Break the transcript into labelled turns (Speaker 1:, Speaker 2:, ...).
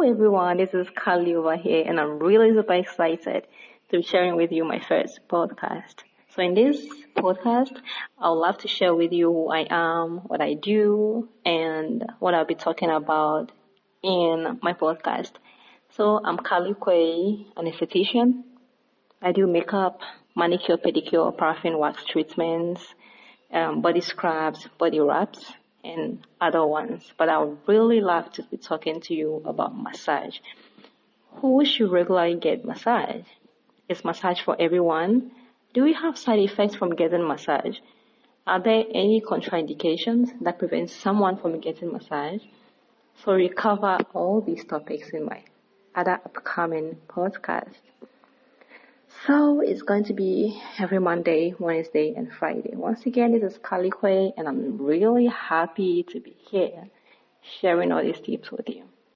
Speaker 1: Hello everyone, this is Carly over here and I'm really super excited to be sharing with you my first podcast. So in this podcast, I would love to share with you who I am, what I do, and what I'll be talking about in my podcast. So I'm Carly Quay, an esthetician. I do makeup, manicure, pedicure, paraffin wax treatments, um, body scrubs, body wraps, and other ones. But I would really love to be talking to you about massage. Who should regularly get massage? Is massage for everyone? Do we have side effects from getting massage? Are there any contraindications that prevent someone from getting massage? So we cover all these topics in my other upcoming podcast. So it's going to be every Monday, Wednesday, and Friday. Once again, this is Kali Hui, and I'm really happy to be here sharing all these tips with you.